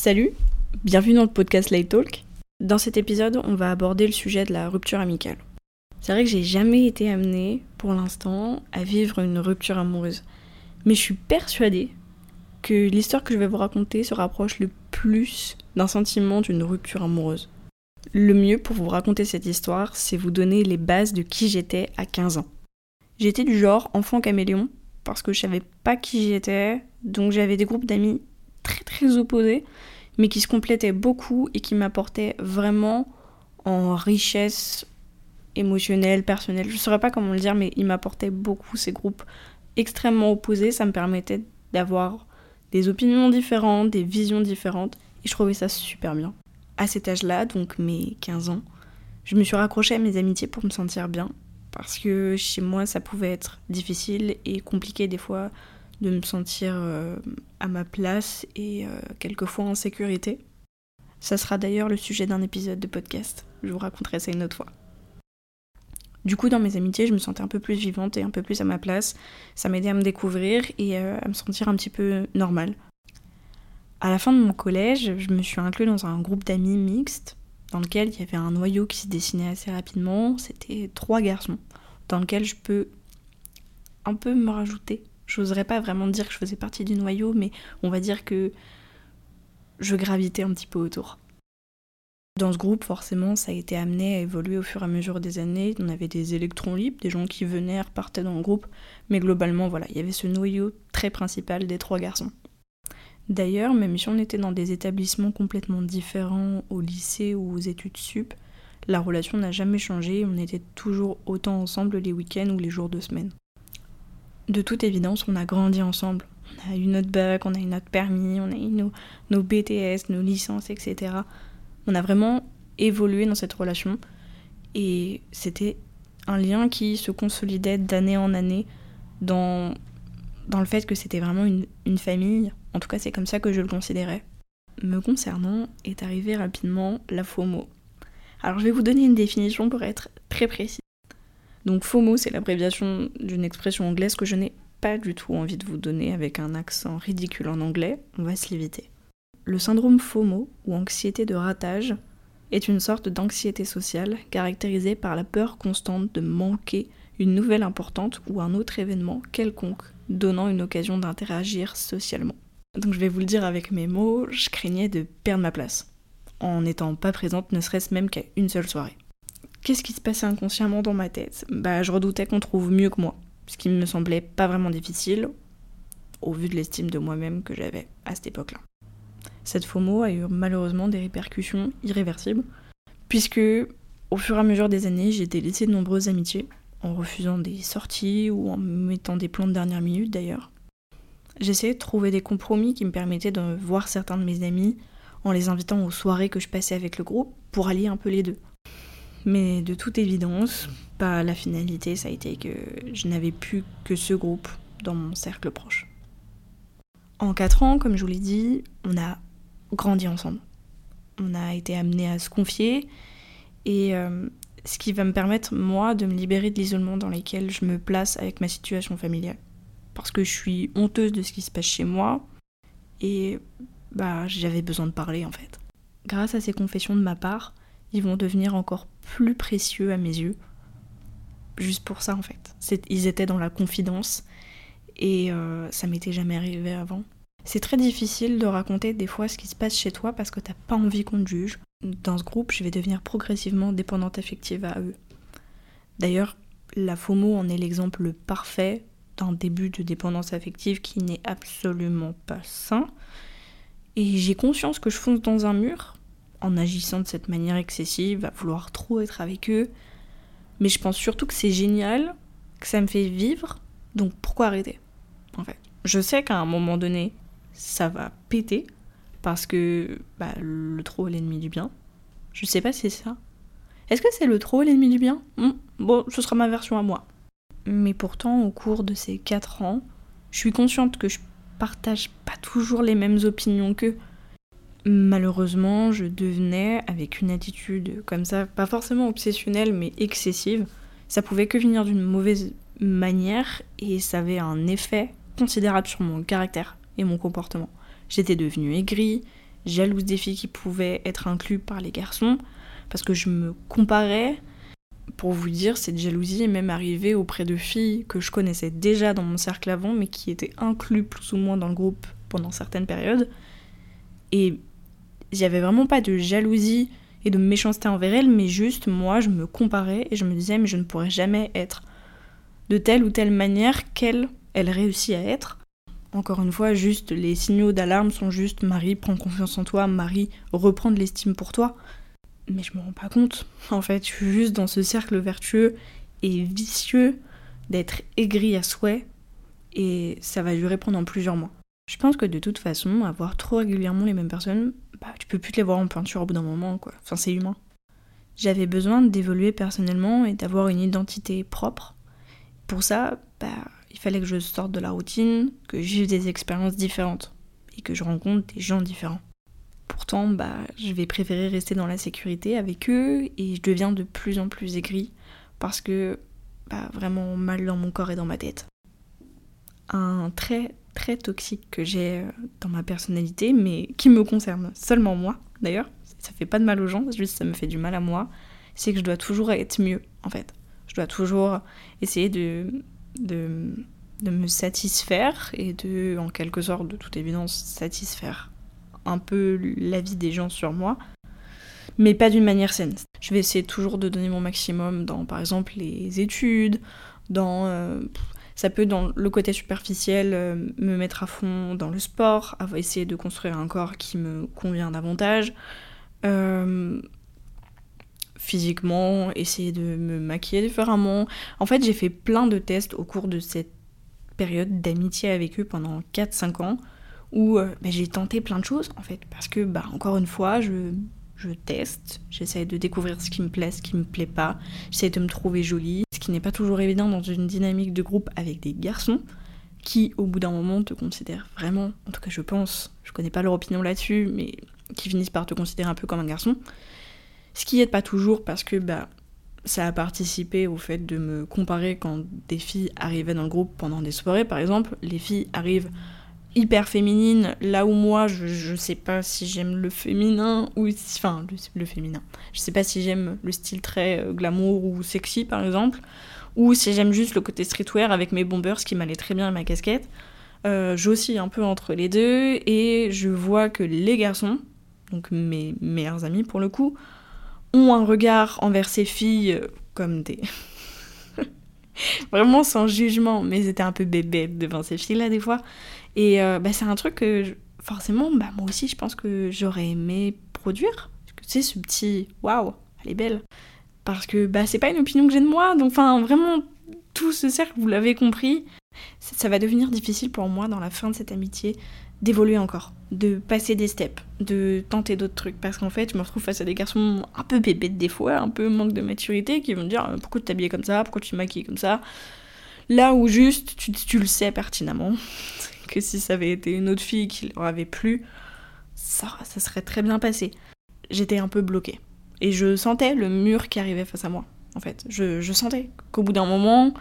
Salut, bienvenue dans le podcast Light Talk. Dans cet épisode, on va aborder le sujet de la rupture amicale. C'est vrai que j'ai jamais été amenée, pour l'instant, à vivre une rupture amoureuse. Mais je suis persuadée que l'histoire que je vais vous raconter se rapproche le plus d'un sentiment d'une rupture amoureuse. Le mieux pour vous raconter cette histoire, c'est vous donner les bases de qui j'étais à 15 ans. J'étais du genre enfant caméléon, parce que je savais pas qui j'étais, donc j'avais des groupes d'amis très très opposés, mais qui se complétaient beaucoup et qui m'apportaient vraiment en richesse émotionnelle, personnelle. Je ne saurais pas comment le dire, mais ils m'apportaient beaucoup ces groupes extrêmement opposés. Ça me permettait d'avoir des opinions différentes, des visions différentes, et je trouvais ça super bien. À cet âge-là, donc mes 15 ans, je me suis raccrochée à mes amitiés pour me sentir bien, parce que chez moi ça pouvait être difficile et compliqué des fois de me sentir euh, à ma place et euh, quelquefois en sécurité. Ça sera d'ailleurs le sujet d'un épisode de podcast, je vous raconterai ça une autre fois. Du coup, dans mes amitiés, je me sentais un peu plus vivante et un peu plus à ma place. Ça m'aidait à me découvrir et euh, à me sentir un petit peu normale. À la fin de mon collège, je me suis inclus dans un groupe d'amis mixte dans lequel il y avait un noyau qui se dessinait assez rapidement. C'était trois garçons, dans lequel je peux un peu me rajouter. Je n'oserais pas vraiment dire que je faisais partie du noyau, mais on va dire que je gravitais un petit peu autour. Dans ce groupe, forcément, ça a été amené à évoluer au fur et à mesure des années. On avait des électrons libres, des gens qui venaient, repartaient dans le groupe, mais globalement, voilà, il y avait ce noyau très principal des trois garçons. D'ailleurs, même si on était dans des établissements complètement différents au lycée ou aux études sup, la relation n'a jamais changé, on était toujours autant ensemble les week-ends ou les jours de semaine. De toute évidence, on a grandi ensemble. On a eu notre bac, on a eu notre permis, on a eu nos, BTS, nos licences, etc. On a vraiment évolué dans cette relation et c'était un lien qui se consolidait d'année en année dans, dans le fait que c'était vraiment une, une famille, en tout cas, c'est comme ça que je le considérais. Me concernant, est arrivée rapidement la FOMO. Alors, je vais vous donner une définition pour être très précis. Donc, FOMO, c'est l'abréviation d'une expression anglaise que je n'ai pas du tout envie de vous donner avec un accent ridicule en anglais. On va se l'éviter. Le syndrome FOMO, ou anxiété de ratage, est une sorte d'anxiété sociale caractérisée par la peur constante de manquer une nouvelle importante ou un autre événement quelconque donnant une occasion d'interagir socialement. Donc je vais vous le dire avec mes mots, je craignais de perdre ma place, en n'étant pas présente ne serait-ce même qu'à une seule soirée. Qu'est-ce qui se passait inconsciemment dans ma tête? Bah je redoutais qu'on trouve mieux que moi, ce qui me semblait pas vraiment difficile, au vu de l'estime de moi-même que j'avais à cette époque-là. Cette FOMO a eu malheureusement des répercussions irréversibles, puisque au fur et à mesure des années, j'ai délaissé de nombreuses amitiés, en refusant des sorties ou en mettant des plans de dernière minute d'ailleurs. J'essayais de trouver des compromis qui me permettaient de voir certains de mes amis en les invitant aux soirées que je passais avec le groupe pour allier un peu les deux. Mais de toute évidence, pas la finalité, ça a été que je n'avais plus que ce groupe dans mon cercle proche. En quatre ans, comme je vous l'ai dit, on a grandi ensemble. On a été amenés à se confier et euh, ce qui va me permettre, moi, de me libérer de l'isolement dans lequel je me place avec ma situation familiale parce que je suis honteuse de ce qui se passe chez moi et bah j'avais besoin de parler en fait. Grâce à ces confessions de ma part, ils vont devenir encore plus précieux à mes yeux. Juste pour ça en fait. Ils étaient dans la confidence et euh, ça m'était jamais arrivé avant. C'est très difficile de raconter des fois ce qui se passe chez toi parce que t'as pas envie qu'on te juge. Dans ce groupe, je vais devenir progressivement dépendante affective à eux. D'ailleurs, la FOMO en est l'exemple parfait d'un début de dépendance affective qui n'est absolument pas sain. Et j'ai conscience que je fonce dans un mur en agissant de cette manière excessive, à vouloir trop être avec eux. Mais je pense surtout que c'est génial, que ça me fait vivre, donc pourquoi arrêter En fait, je sais qu'à un moment donné, ça va péter, parce que bah, le trop est l'ennemi du bien. Je sais pas si c'est ça. Est-ce que c'est le trop l'ennemi du bien? Hmm, Bon, ce sera ma version à moi. Mais pourtant, au cours de ces 4 ans, je suis consciente que je partage pas toujours les mêmes opinions qu'eux. Malheureusement, je devenais, avec une attitude comme ça, pas forcément obsessionnelle, mais excessive, ça pouvait que venir d'une mauvaise manière et ça avait un effet considérable sur mon caractère et mon comportement. J'étais devenue aigrie, jalouse des filles qui pouvaient être incluses par les garçons, parce que je me comparais. Pour vous dire, cette jalousie est même arrivée auprès de filles que je connaissais déjà dans mon cercle avant, mais qui étaient incluses plus ou moins dans le groupe pendant certaines périodes. Et il n'y avait vraiment pas de jalousie et de méchanceté envers elles, mais juste moi, je me comparais et je me disais, mais je ne pourrais jamais être de telle ou telle manière qu'elle, elle réussit à être. Encore une fois, juste les signaux d'alarme sont juste Marie, prends confiance en toi, Marie, reprends de l'estime pour toi. Mais je me rends pas compte. En fait, je suis juste dans ce cercle vertueux et vicieux d'être aigri à souhait et ça va durer pendant plusieurs mois. Je pense que de toute façon, avoir trop régulièrement les mêmes personnes, bah tu peux plus te les voir en peinture au bout d'un moment, quoi. Enfin, c'est humain. J'avais besoin d'évoluer personnellement et d'avoir une identité propre. Pour ça, bah, il fallait que je sorte de la routine, que j'ai des expériences différentes et que je rencontre des gens différents. Pourtant, bah, je vais préférer rester dans la sécurité avec eux et je deviens de plus en plus aigri parce que bah, vraiment mal dans mon corps et dans ma tête. Un trait très toxique que j'ai euh, dans ma personnalité, mais qui me concerne seulement moi d'ailleurs, ça fait pas de mal aux gens, juste ça me fait du mal à moi, c'est que je dois toujours être mieux en fait. Je dois toujours essayer de de, me satisfaire et de, en quelque sorte, de toute évidence, satisfaire un peu l'avis des gens sur moi, mais pas d'une manière saine. Je vais essayer toujours de donner mon maximum dans, par exemple, les études, dans... Euh, ça peut, dans le côté superficiel, euh, me mettre à fond dans le sport, essayer de construire un corps qui me convient davantage. Euh, physiquement, essayer de me maquiller différemment. En fait, j'ai fait plein de tests au cours de cette période d'amitié avec eux pendant 4-5 ans où euh, bah, j'ai tenté plein de choses en fait parce que bah encore une fois je, je teste, j'essaie de découvrir ce qui me plaît, ce qui me plaît pas, j'essaie de me trouver jolie, ce qui n'est pas toujours évident dans une dynamique de groupe avec des garçons qui au bout d'un moment te considèrent vraiment, en tout cas je pense, je connais pas leur opinion là-dessus, mais qui finissent par te considérer un peu comme un garçon. Ce qui aide pas toujours parce que bah, ça a participé au fait de me comparer quand des filles arrivaient dans le groupe pendant des soirées, par exemple. Les filles arrivent hyper féminines, là où moi, je, je sais pas si j'aime le féminin ou. Enfin, le, féminin. Je sais pas si j'aime le style très euh, glamour ou sexy, par exemple, ou si j'aime juste le côté streetwear avec mes bombers, qui m'allait très bien à ma casquette. Euh, J'oscille un peu entre les deux et je vois que les garçons, donc mes meilleurs amis pour le coup, ont un regard envers ces filles comme des. Vraiment sans jugement, mais ils étaient un peu bébés devant ces filles-là des fois. Et euh, bah, c'est un truc que forcément, bah, moi aussi, je pense que j'aurais aimé produire. Tu sais, ce petit waouh, elle est belle. Parce que bah, c'est pas une opinion que j'ai de moi, donc enfin, vraiment, tout ce cercle, vous l'avez compris, ça va devenir difficile pour moi dans la fin de cette amitié d'évoluer encore, de passer des steps, de tenter d'autres trucs. Parce qu'en fait, je me retrouve face à des garçons un peu bébêtes des fois, un peu manque de maturité, qui vont me dire euh, pourquoi tu t'habillais comme ça, pourquoi tu te maquilles comme ça? Là où juste, tu, le sais pertinemment, si ça avait été une autre fille qui leur avait plu, ça, serait très bien passé. J'étais un peu bloquée. Et je sentais le mur qui arrivait face à moi, en fait. Je, je sentais qu'au bout d'un moment,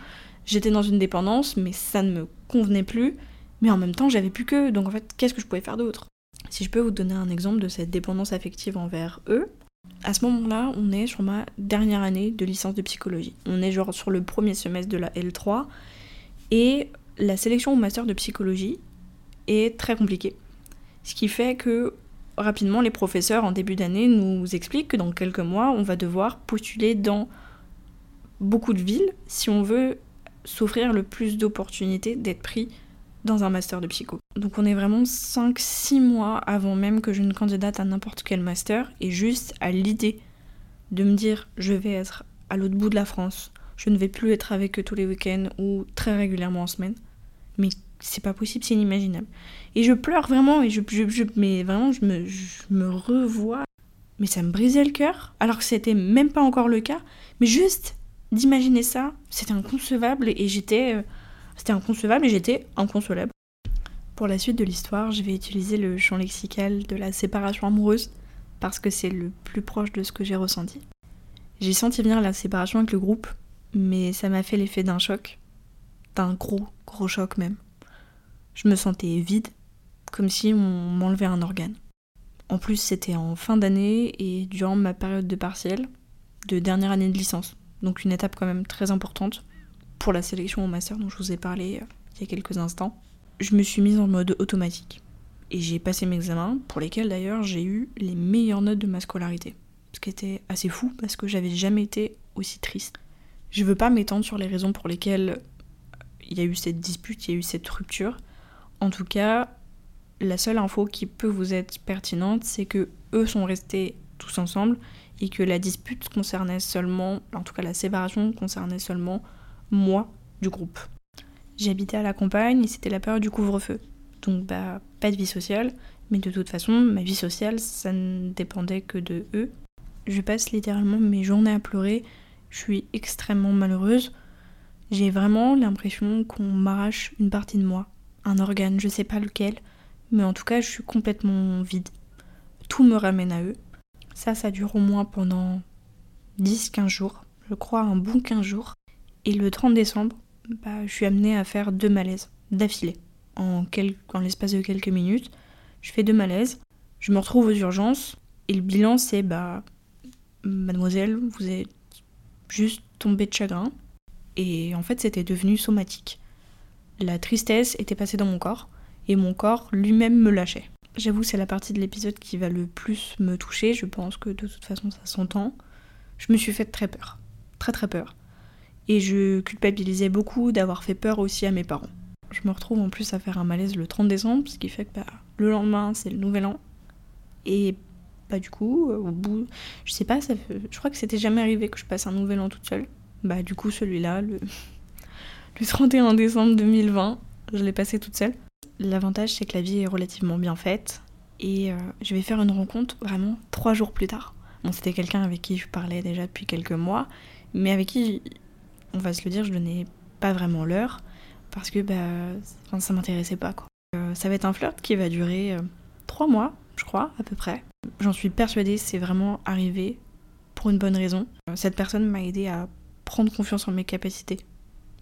j'étais dans une dépendance, mais ça ne me convenait plus mais en même temps, j'avais plus que, donc en fait, qu'est-ce que je pouvais faire d'autre? Si je peux vous donner un exemple de cette dépendance affective envers eux, à ce moment-là, on est sur ma dernière année de licence de psychologie. On est genre sur le premier semestre de la L3 et la sélection au master de psychologie est très compliquée. Ce qui fait que rapidement, les professeurs en début d'année nous expliquent que dans quelques mois, on va devoir postuler dans beaucoup de villes si on veut s'offrir le plus d'opportunités d'être pris dans un master de psycho. Donc on est vraiment 5-6 mois avant même que je ne candidate à n'importe quel master et juste à l'idée de me dire je vais être à l'autre bout de la France, je ne vais plus être avec eux tous les week-ends ou très régulièrement en semaine. Mais c'est pas possible, c'est inimaginable. Et je pleure vraiment et je, je, mais vraiment je me, je me revois. Mais ça me brisait le cœur, alors que c'était même pas encore le cas. Mais juste d'imaginer ça, c'était inconcevable et j'étais euh, c'était inconcevable et j'étais inconsolable. Pour la suite de l'histoire, je vais utiliser le champ lexical de la séparation amoureuse parce que c'est le plus proche de ce que j'ai ressenti. J'ai senti venir la séparation avec le groupe, mais ça m'a fait l'effet d'un choc, d'un gros, gros choc même. Je me sentais vide, comme si on m'enlevait un organe. En plus, c'était en fin d'année et durant ma période de partiel, de dernière année de licence. Donc une étape quand même très importante pour la sélection au master dont je vous ai parlé euh, il y a quelques instants. Je me suis mise en mode automatique. Et j'ai passé mes examens, pour lesquels d'ailleurs j'ai eu les meilleures notes de ma scolarité. Ce qui était assez fou parce que j'avais jamais été aussi triste. Je veux pas m'étendre sur les raisons pour lesquelles il y a eu cette dispute, il y a eu cette rupture. En tout cas, la seule info qui peut vous être pertinente, c'est que eux sont restés tous ensemble et que la dispute concernait seulement, en tout cas la séparation concernait seulement moi du groupe. J'habitais à la campagne et c'était la période du couvre-feu. Donc bah pas de vie sociale, mais de toute façon ma vie sociale ça ne dépendait que de eux. Je passe littéralement mes journées à pleurer, je suis extrêmement malheureuse. J'ai vraiment l'impression qu'on m'arrache une partie de moi, un organe, je sais pas lequel, mais en tout cas je suis complètement vide. Tout me ramène à eux. Ça, ça dure au moins pendant 10-15 jours, je crois un bon 15 jours. Et le 30 décembre, bah, je suis amenée à faire deux malaises d'affilée. En, en l'espace de quelques minutes, je fais deux malaises, je me retrouve aux urgences, et le bilan c'est bah, mademoiselle, vous êtes juste tombée de chagrin. Et en fait, c'était devenu somatique. La tristesse était passée dans mon corps, et mon corps lui-même me lâchait. J'avoue, c'est la partie de l'épisode qui va le plus me toucher. Je pense que de toute façon, ça s'entend. Je me suis fait très peur. Très très peur. Et je culpabilisais beaucoup d'avoir fait peur aussi à mes parents. Je me retrouve en plus à faire un malaise le 30 décembre, ce qui fait que bah, le lendemain, c'est le nouvel an. Et bah du coup, au bout, je sais pas, je crois que c'était jamais arrivé que je passe un nouvel an toute seule. Bah du coup, celui-là, le, le 31 décembre 2020, je l'ai passé toute seule. L'avantage, c'est que la vie est relativement bien faite. Et euh, je vais faire une rencontre vraiment trois jours plus tard. C'était quelqu'un avec qui je parlais déjà depuis quelques mois, mais avec qui, on va se le dire, je donnais pas vraiment l'heure, parce que bah, ça m'intéressait pas. Quoi. Euh, ça va être un flirt qui va durer euh, trois mois, je crois, à peu près. J'en suis persuadée, c'est vraiment arrivé pour une bonne raison. Cette personne m'a aidé à prendre confiance en mes capacités.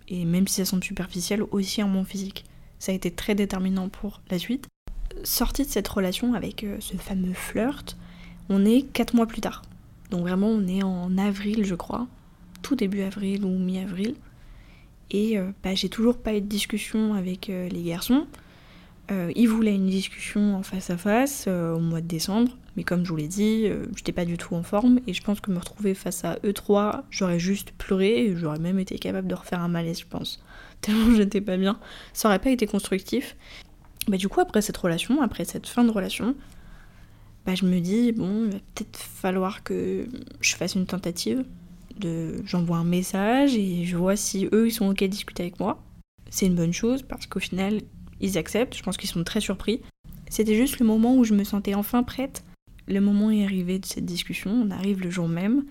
Et même si elles sont superficielles, aussi en mon physique. Ça a été très déterminant pour la suite. Sortie de cette relation avec euh, ce fameux flirt, on est 4 mois plus tard. Donc vraiment, on est en avril, je crois. Tout début avril ou mi-avril. Et euh, bah, j'ai toujours pas eu de discussion avec euh, les garçons. ils voulaient une discussion en face à face au mois de décembre. Mais comme je vous l'ai dit, j'étais pas du tout en forme. Et je pense que me retrouver face à eux trois, j'aurais juste pleuré. Et j'aurais même été capable de refaire un malaise, je pense tellement j'étais pas bien. Ça aurait pas été constructif. Bah, du coup, après cette relation, après cette fin de relation, bah, je me dis, bon, il va peut-être falloir que je fasse une tentative. J'envoie un message et je vois si eux, ils sont OK à discuter avec moi. C'est une bonne chose parce qu'au final, ils acceptent. Je pense qu'ils sont très surpris. C'était juste le moment où je me sentais enfin prête. Le moment est arrivé de cette discussion. On arrive le jour même.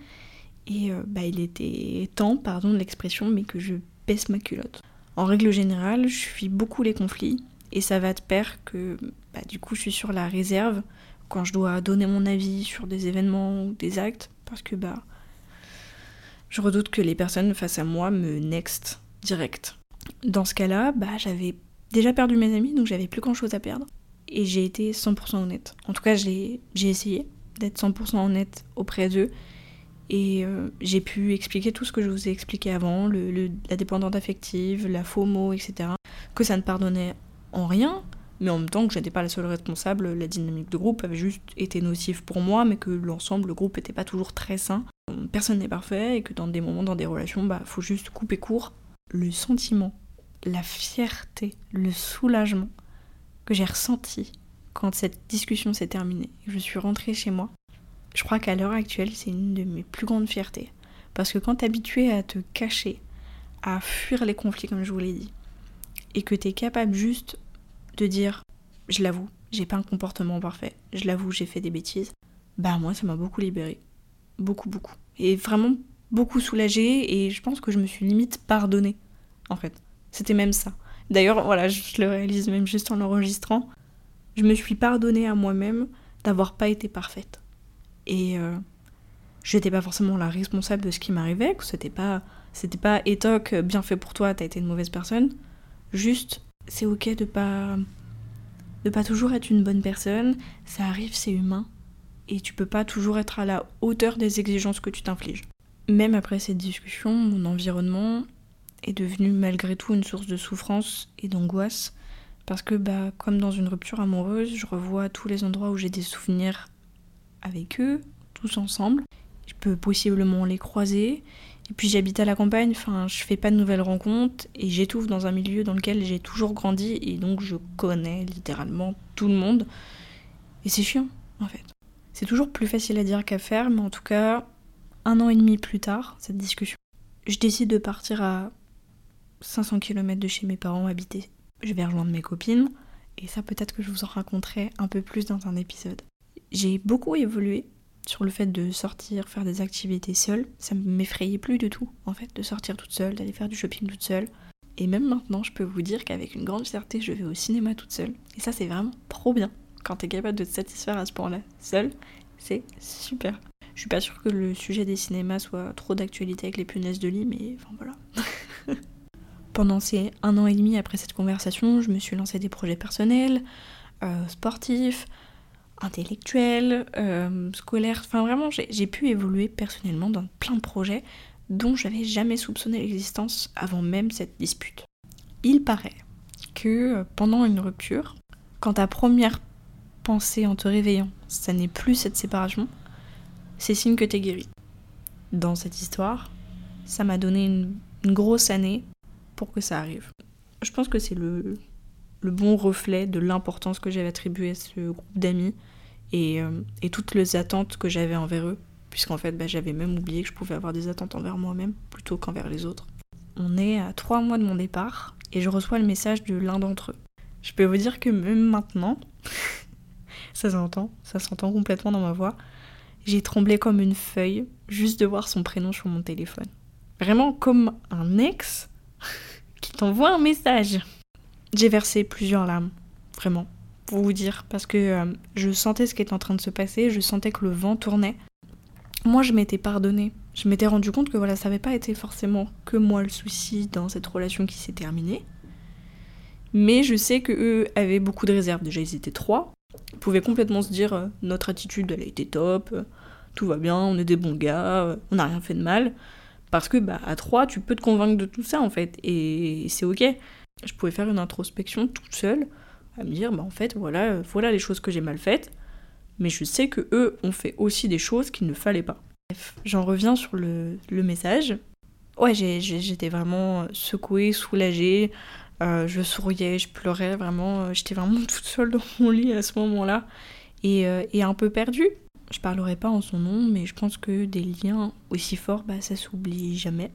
Et euh, bah, il était temps, pardon de l'expression, mais que je baisse ma culotte. En règle générale, je fuis beaucoup les conflits et ça va de pair que bah, du coup je suis sur la réserve quand je dois donner mon avis sur des événements ou des actes parce que bah je redoute que les personnes face à moi me next direct. Dans ce cas-là, bah j'avais déjà perdu mes amis donc j'avais plus grand chose à perdre et j'ai été 100% honnête. En tout cas, j'ai essayé d'être 100% honnête auprès d'eux et euh, j'ai pu expliquer tout ce que je vous ai expliqué avant, le, la dépendante affective, la FOMO, etc. Que ça ne pardonnait en rien, mais en même temps que je n'étais pas la seule responsable, la dynamique de groupe avait juste été nocive pour moi, mais que l'ensemble, le groupe n'était pas toujours très sain. Personne n'est parfait et que dans des moments, dans des relations, bah faut juste couper court. Le sentiment, la fierté, le soulagement que j'ai ressenti quand cette discussion s'est terminée, je suis rentrée chez moi, je crois qu'à l'heure actuelle, c'est une de mes plus grandes fiertés. Parce que quand t'es habitué à te cacher, à fuir les conflits, comme je vous l'ai dit, et que t'es capable juste de dire je l'avoue, j'ai pas un comportement parfait, je l'avoue, j'ai fait des bêtises, bah moi ça m'a beaucoup libérée. Beaucoup, beaucoup. Et vraiment beaucoup soulagée, et je pense que je me suis limite pardonnée, en fait. C'était même ça. D'ailleurs, voilà, je le réalise même juste en l'enregistrant. Je me suis pardonnée à moi-même d'avoir pas été parfaite. Et euh, je n'étais pas forcément la responsable de ce qui m'arrivait, c'était pas, c'était pas étoc, bien fait pour toi, t'as été une mauvaise personne. Juste, c'est ok de pas, de pas toujours être une bonne personne, ça arrive, c'est humain, et tu peux pas toujours être à la hauteur des exigences que tu t'infliges. Même après cette discussion, mon environnement est devenu malgré tout une source de souffrance et d'angoisse, parce que bah, comme dans une rupture amoureuse, je revois tous les endroits où j'ai des souvenirs avec eux, tous ensemble. Je peux possiblement les croiser. Et puis j'habite à la campagne, enfin je fais pas de nouvelles rencontres et j'étouffe dans un milieu dans lequel j'ai toujours grandi et donc je connais littéralement tout le monde. Et c'est chiant en fait. C'est toujours plus facile à dire qu'à faire, mais en tout cas, un an et demi plus tard, cette discussion, je décide de partir à 500 km de chez mes parents habiter. Je vais rejoindre mes copines, et ça peut-être que je vous en raconterai un peu plus dans un épisode. J'ai beaucoup évolué sur le fait de sortir, faire des activités seule. Ça m'effrayait plus du tout, en fait, de sortir toute seule, d'aller faire du shopping toute seule. Et même maintenant, je peux vous dire qu'avec une grande fierté, je vais au cinéma toute seule. Et ça, c'est vraiment trop bien quand t'es capable de te satisfaire à ce point-là seul, c'est super. Je suis pas sûre que le sujet des cinémas soit trop d'actualité avec les punaises de lit, mais enfin voilà. Pendant ces un an et demi après cette conversation, je me suis lancé des projets personnels, euh, sportifs, intellectuels, euh, scolaires. Enfin vraiment, j'ai pu évoluer personnellement dans plein de projets dont j'avais jamais soupçonné l'existence avant même cette dispute. Il paraît que euh, pendant une rupture, quand ta première penser en te réveillant, ça n'est plus cette séparation, c'est signe que t'es guéri. Dans cette histoire, ça m'a donné une, grosse année pour que ça arrive. Je pense que c'est le, bon reflet de l'importance que j'avais attribuée à ce groupe d'amis et, euh, toutes les attentes que j'avais envers eux, puisqu'en fait bah, j'avais même oublié que je pouvais avoir des attentes envers moi-même plutôt qu'envers les autres. On est à trois mois de mon départ et je reçois le message de l'un d'entre eux. Je peux vous dire que même maintenant, ça s'entend, ça s'entend complètement dans ma voix. J'ai tremblé comme une feuille juste de voir son prénom sur mon téléphone. Vraiment comme un ex qui t'envoie un message. J'ai versé plusieurs larmes, vraiment, pour vous dire, parce que euh, je sentais ce qui était en train de se passer, je sentais que le vent tournait. Moi, je m'étais pardonné. Je m'étais rendu compte que voilà, ça n'avait pas été forcément que moi le souci dans cette relation qui s'est terminée. Mais je sais que eux avaient beaucoup de réserves. Déjà, ils étaient trois pouvait complètement se dire euh, notre attitude elle a été top, euh, tout va bien, on est des bons gars, on n'a rien fait de mal. Parce que bah, à trois, tu peux te convaincre de tout ça en fait, et c'est ok. Je pouvais faire une introspection toute seule, à me dire bah en fait voilà, voilà les choses que j'ai mal faites, mais je sais que eux ont fait aussi des choses qu'il ne fallait pas. Bref, j'en reviens sur le, le message. Ouais, j'étais vraiment secouée, soulagée. Euh, je souriais, je pleurais vraiment, euh, j'étais vraiment toute seule dans mon lit à ce moment-là et, euh, et, un peu perdue. Je parlerai pas en son nom, mais je pense que des liens aussi forts, bah, ça s'oublie jamais.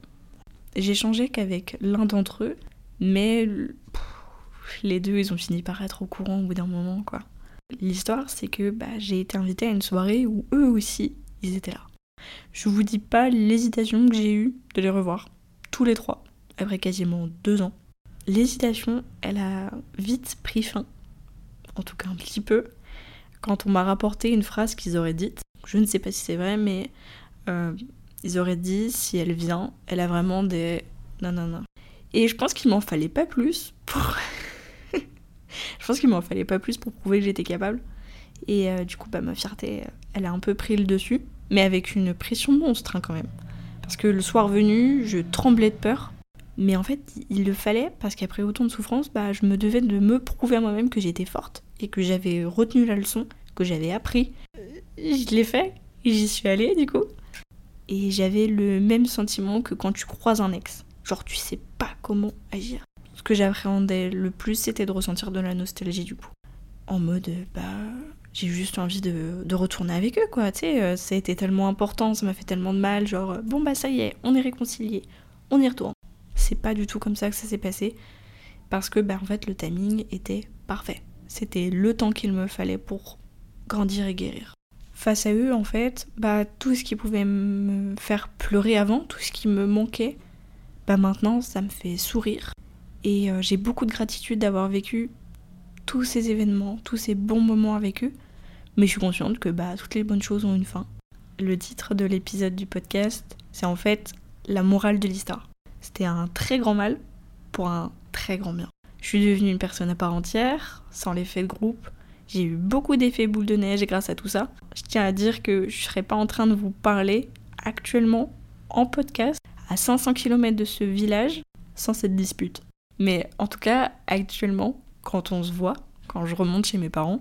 J'ai changé qu'avec l'un d'entre eux, mais les deux, ils ont fini par être au courant au bout d'un moment, quoi. L'histoire, c'est que bah, j'ai été invitée à une soirée où eux aussi, ils étaient là. Je vous dis pas l'hésitation que j'ai eue de les revoir, tous les trois, après quasiment deux ans. L'hésitation, elle a vite pris fin, en tout cas un petit peu, quand on m'a rapporté une phrase qu'ils auraient dite. Je ne sais pas si c'est vrai, mais euh, ils auraient dit si elle vient, elle a vraiment des non. Et je pense qu'il m'en fallait pas plus pour. je pense qu'il m'en fallait pas plus pour prouver que j'étais capable. Et euh, du coup, bah, ma fierté, elle a un peu pris le dessus, mais avec une pression monstre hein, quand même. Parce que le soir venu, je tremblais de peur mais en fait, il le fallait parce qu'après autant de souffrance, bah, je me devais de me prouver à moi-même que j'étais forte et que j'avais retenu la leçon, que j'avais appris. Euh, je l'ai fait, j'y suis allée du coup. Et j'avais le même sentiment que quand tu croises un ex. Genre, tu sais pas comment agir. Ce que j'appréhendais le plus, c'était de ressentir de la nostalgie du coup. En mode, bah, j'ai juste envie de, de, retourner avec eux, quoi. Tu sais, euh, ça a été tellement important, ça m'a fait tellement de mal. Genre, bon, bah, ça y est, on est réconciliés, on y retourne c'est pas du tout comme ça que ça s'est passé. Parce que, bah, en fait, le timing était parfait. C'était le temps qu'il me fallait pour grandir et guérir. Face à eux, en fait, bah, tout ce qui pouvait me faire pleurer avant, tout ce qui me manquait, bah, maintenant, ça me fait sourire. Et euh, j'ai beaucoup de gratitude d'avoir vécu tous ces événements, tous ces bons moments avec eux. Mais je suis consciente que bah, toutes les bonnes choses ont une fin. Le titre de l'épisode du podcast, c'est en fait la morale de l'histoire. C'était un très grand mal pour un très grand bien. Je suis devenue une personne à part entière, sans l'effet de groupe. J'ai eu beaucoup d'effets boule de neige grâce à tout ça. Je tiens à dire que je ne serais pas en train de vous parler actuellement en podcast à 500 km de ce village sans cette dispute. Mais en tout cas, actuellement, quand on se voit, quand je remonte chez mes parents,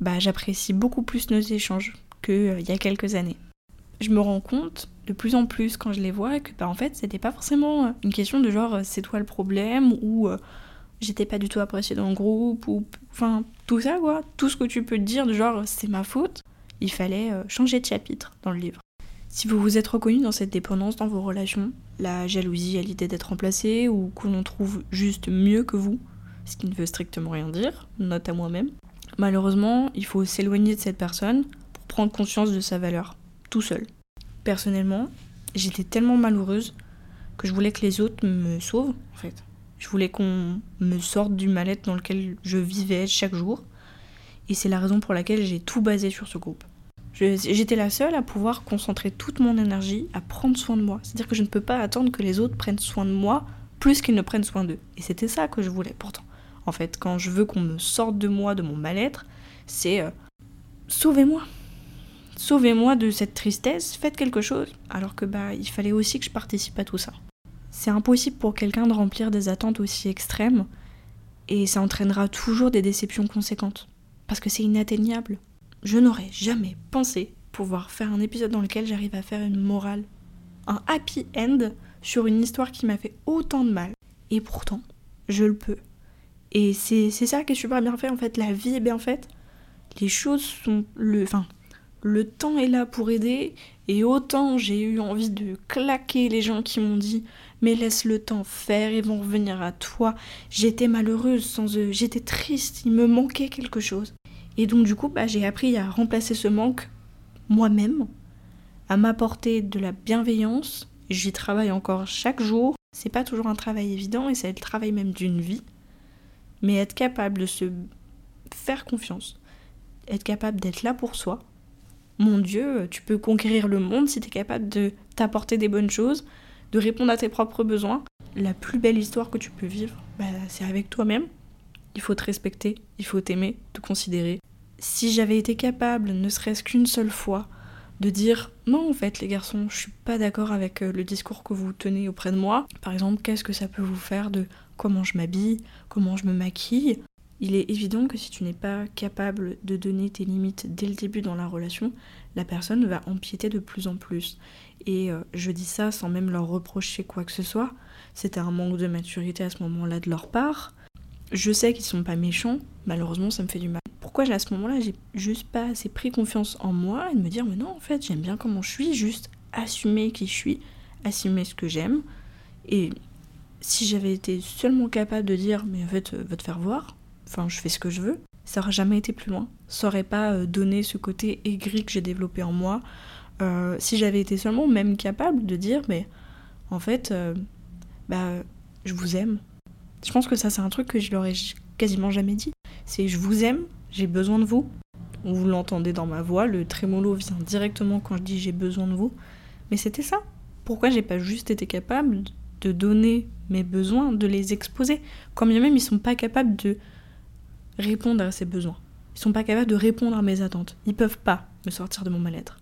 bah, j'apprécie beaucoup plus nos échanges qu'il euh, y a quelques années. Je me rends compte de plus en plus quand je les vois que bah, en fait c'était pas forcément euh, une question de genre euh, c'est toi le problème ou j'étais pas du tout appréciée dans le groupe ou enfin tout ça quoi, tout ce que tu peux te dire de genre c'est ma faute, il fallait changer de chapitre dans le livre. Si vous vous êtes reconnu dans cette dépendance dans vos relations, la jalousie à l'idée d'être remplacé ou que l'on trouve juste mieux que vous, ce qui ne veut strictement rien dire, note à moi-même, malheureusement, il faut s'éloigner de cette personne pour prendre conscience de sa valeur, tout seul. Personnellement, j'étais tellement malheureuse que je voulais que les autres me sauvent, en fait. Je voulais qu'on me sorte du mal-être dans lequel je vivais chaque jour. Et c'est la raison pour laquelle j'ai tout basé sur ce groupe. J'étais la seule à pouvoir concentrer toute mon énergie à prendre soin de moi. C'est-à-dire que je ne peux pas attendre que les autres prennent soin de moi plus qu'ils ne prennent soin d'eux. Et c'était ça que je voulais pourtant. En fait, quand je veux qu'on me sorte de moi, de mon mal-être, c'est euh, sauvez-moi. Sauvez-moi de cette tristesse, faites quelque chose. Alors que bah il fallait aussi que je participe à tout ça. C'est impossible pour quelqu'un de remplir des attentes aussi extrêmes et ça entraînera toujours des déceptions conséquentes parce que c'est inatteignable je n'aurais jamais pensé pouvoir faire un épisode dans lequel j'arrive à faire une morale, un happy end sur une histoire qui m'a fait autant de mal. Et pourtant, je le peux. Et c'est ça qui est super bien fait en fait. La vie est bien faite. Les choses sont. Le, enfin, le temps est là pour aider. Et autant j'ai eu envie de claquer les gens qui m'ont dit Mais laisse le temps faire, ils vont revenir à toi. J'étais malheureuse sans eux. J'étais triste. Il me manquait quelque chose. Et donc du coup, bah, j'ai appris à remplacer ce manque moi-même, à m'apporter de la bienveillance. J'y travaille encore chaque jour. C'est pas toujours un travail évident et c'est le travail même d'une vie. Mais être capable de se faire confiance, être capable d'être là pour soi. Mon Dieu, tu peux conquérir le monde si tu es capable de t'apporter des bonnes choses, de répondre à tes propres besoins. La plus belle histoire que tu peux vivre, bah, c'est avec toi-même. Il faut te respecter, il faut t'aimer, te considérer, si j'avais été capable, ne serait-ce qu'une seule fois, de dire non en fait les garçons, je suis pas d'accord avec euh, le discours que vous tenez auprès de moi. Par exemple, qu'est-ce que ça peut vous faire de comment je m'habille, comment je me maquille? Il est évident que si tu n'es pas capable de donner tes limites dès le début dans la relation, la personne va empiéter de plus en plus. Et euh, je dis ça sans même leur reprocher quoi que ce soit. C'était un manque de maturité à ce moment-là de leur part. Je sais qu'ils sont pas méchants, malheureusement ça me fait du mal pourquoi à ce moment-là, j'ai juste pas assez pris confiance en moi et de me dire, mais non, en fait, j'aime bien comment je suis, juste assumer qui je suis, assumer ce que j'aime. Et si j'avais été seulement capable de dire, mais en fait, euh, va te faire voir, enfin, je fais ce que je veux, ça aurait jamais été plus loin. Ça aurait pas euh, donné ce côté aigri que j'ai développé en moi. Euh, si j'avais été seulement même capable de dire, mais en fait, bah, je vous aime. Je pense que ça, c'est un truc que je leur ai quasiment jamais dit. C'est je vous aime, j'ai besoin de vous. Vous l'entendez dans ma voix, le trémolo vient directement quand je dis j'ai besoin de vous. Mais c'était ça. Pourquoi j'ai pas juste été capable de donner mes besoins, de les exposer? Quand bien même ils sont pas capables de répondre à ces besoins. Ils sont pas capables de répondre à mes attentes. Ils peuvent pas me sortir de mon mal-être.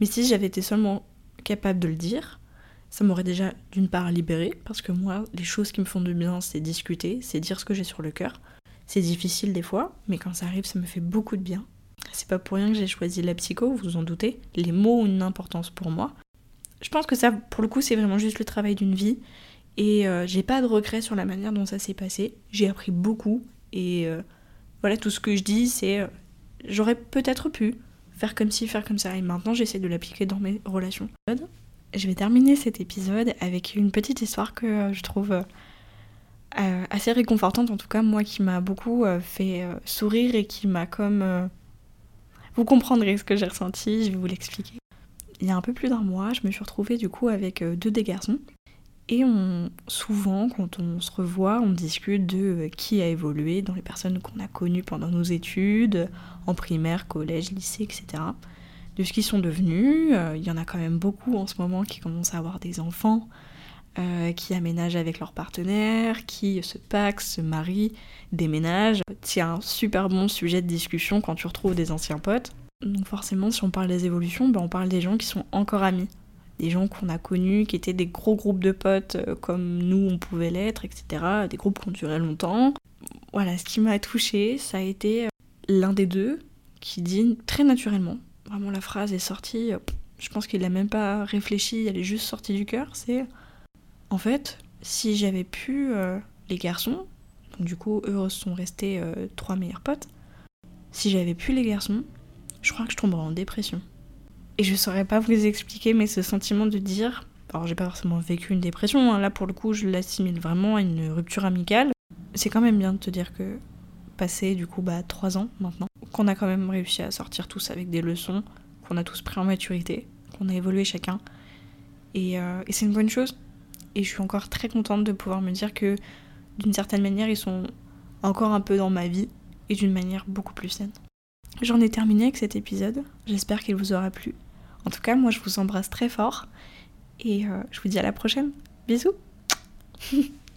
Mais si j'avais été seulement capable de le dire, ça m'aurait déjà d'une part libéré, parce que moi, les choses qui me font du bien, c'est discuter, c'est dire ce que j'ai sur le cœur. C'est difficile des fois, mais quand ça arrive, ça me fait beaucoup de bien. C'est pas pour rien que j'ai choisi la psycho, vous vous en doutez. Les mots ont une importance pour moi. Je pense que ça, pour le coup, c'est vraiment juste le travail d'une vie. Et euh, j'ai pas de regrets sur la manière dont ça s'est passé. J'ai appris beaucoup. Et euh, voilà, tout ce que je dis, c'est. Euh, j'aurais peut-être pu faire comme ci, faire comme ça. Et maintenant, j'essaie de l'appliquer dans mes relations. Je vais terminer cet épisode avec une petite histoire que je trouve euh, assez réconfortante en tout cas, moi qui m'a beaucoup euh, fait euh, sourire et qui m'a comme... Vous comprendrez ce que j'ai ressenti, je vais vous l'expliquer. Il y a un peu plus d'un mois, je me suis retrouvée du coup avec deux des garçons. Et on, souvent, quand on se revoit, on discute de qui a évolué dans les personnes qu'on a connues pendant nos études, en primaire, collège, lycée, etc. De ce qu'ils sont devenus. Il y en a quand même beaucoup en ce moment qui commencent à avoir des enfants, euh, qui aménagent avec leur partenaire, qui se paxent, se marient, déménagent. C'est un super bon sujet de discussion quand tu retrouves des anciens potes. Donc forcément, si on parle des évolutions, ben on parle des gens qui sont encore amis. Des gens qu'on a connus, qui étaient des gros groupes de potes euh, comme nous on pouvait l'être, etc. Des groupes qui ont duré longtemps. Voilà, ce qui m'a touchée, ça a été euh, l'un des deux qui dit très naturellement, vraiment la phrase est sortie, je pense qu'il n'a même pas réfléchi, elle est juste sortie du cœur, c'est en fait, si j'avais pu euh, les garçons, donc du coup eux sont restés euh, trois meilleurs potes, si j'avais pu les garçons, je crois que je tomberais en dépression. Et je saurais pas vous expliquer, mais ce sentiment de dire, alors j'ai pas forcément vécu une dépression, hein, là pour le coup je l'assimile vraiment à une rupture amicale. C'est quand même bien de te dire que passé du coup bah trois ans maintenant, qu'on a quand même réussi à sortir tous avec des leçons, qu'on a tous pris en maturité, qu'on a évolué chacun. Euh, et c'est une bonne chose. Et je suis encore très contente de pouvoir me dire que d'une certaine manière, ils sont encore un peu dans ma vie et d'une manière beaucoup plus saine. J'en ai terminé avec cet épisode. J'espère qu'il vous aura plu. En tout cas, moi, je vous embrasse très fort et euh, je vous dis à la prochaine. Bisous